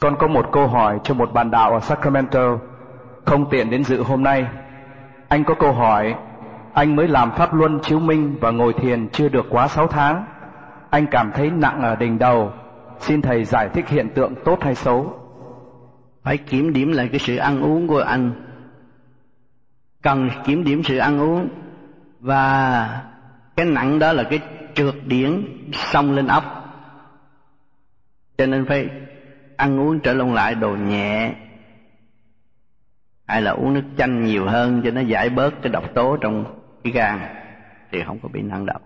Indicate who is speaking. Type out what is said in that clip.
Speaker 1: Con có một câu hỏi cho một bạn đạo ở Sacramento, không tiện đến dự hôm nay. Anh có câu hỏi, anh mới làm pháp luân chiếu minh và ngồi thiền chưa được quá 6 tháng. Anh cảm thấy nặng ở đỉnh đầu. Xin thầy giải thích hiện tượng tốt hay xấu.
Speaker 2: Phải kiểm điểm lại cái sự ăn uống của anh. Cần kiểm điểm sự ăn uống và cái nặng đó là cái trượt điển xông lên ốc cho nên phải ăn uống trở lông lại đồ nhẹ. Hay là uống nước chanh nhiều hơn cho nó giải bớt cái độc tố trong cái gan thì không có bị nặng độc.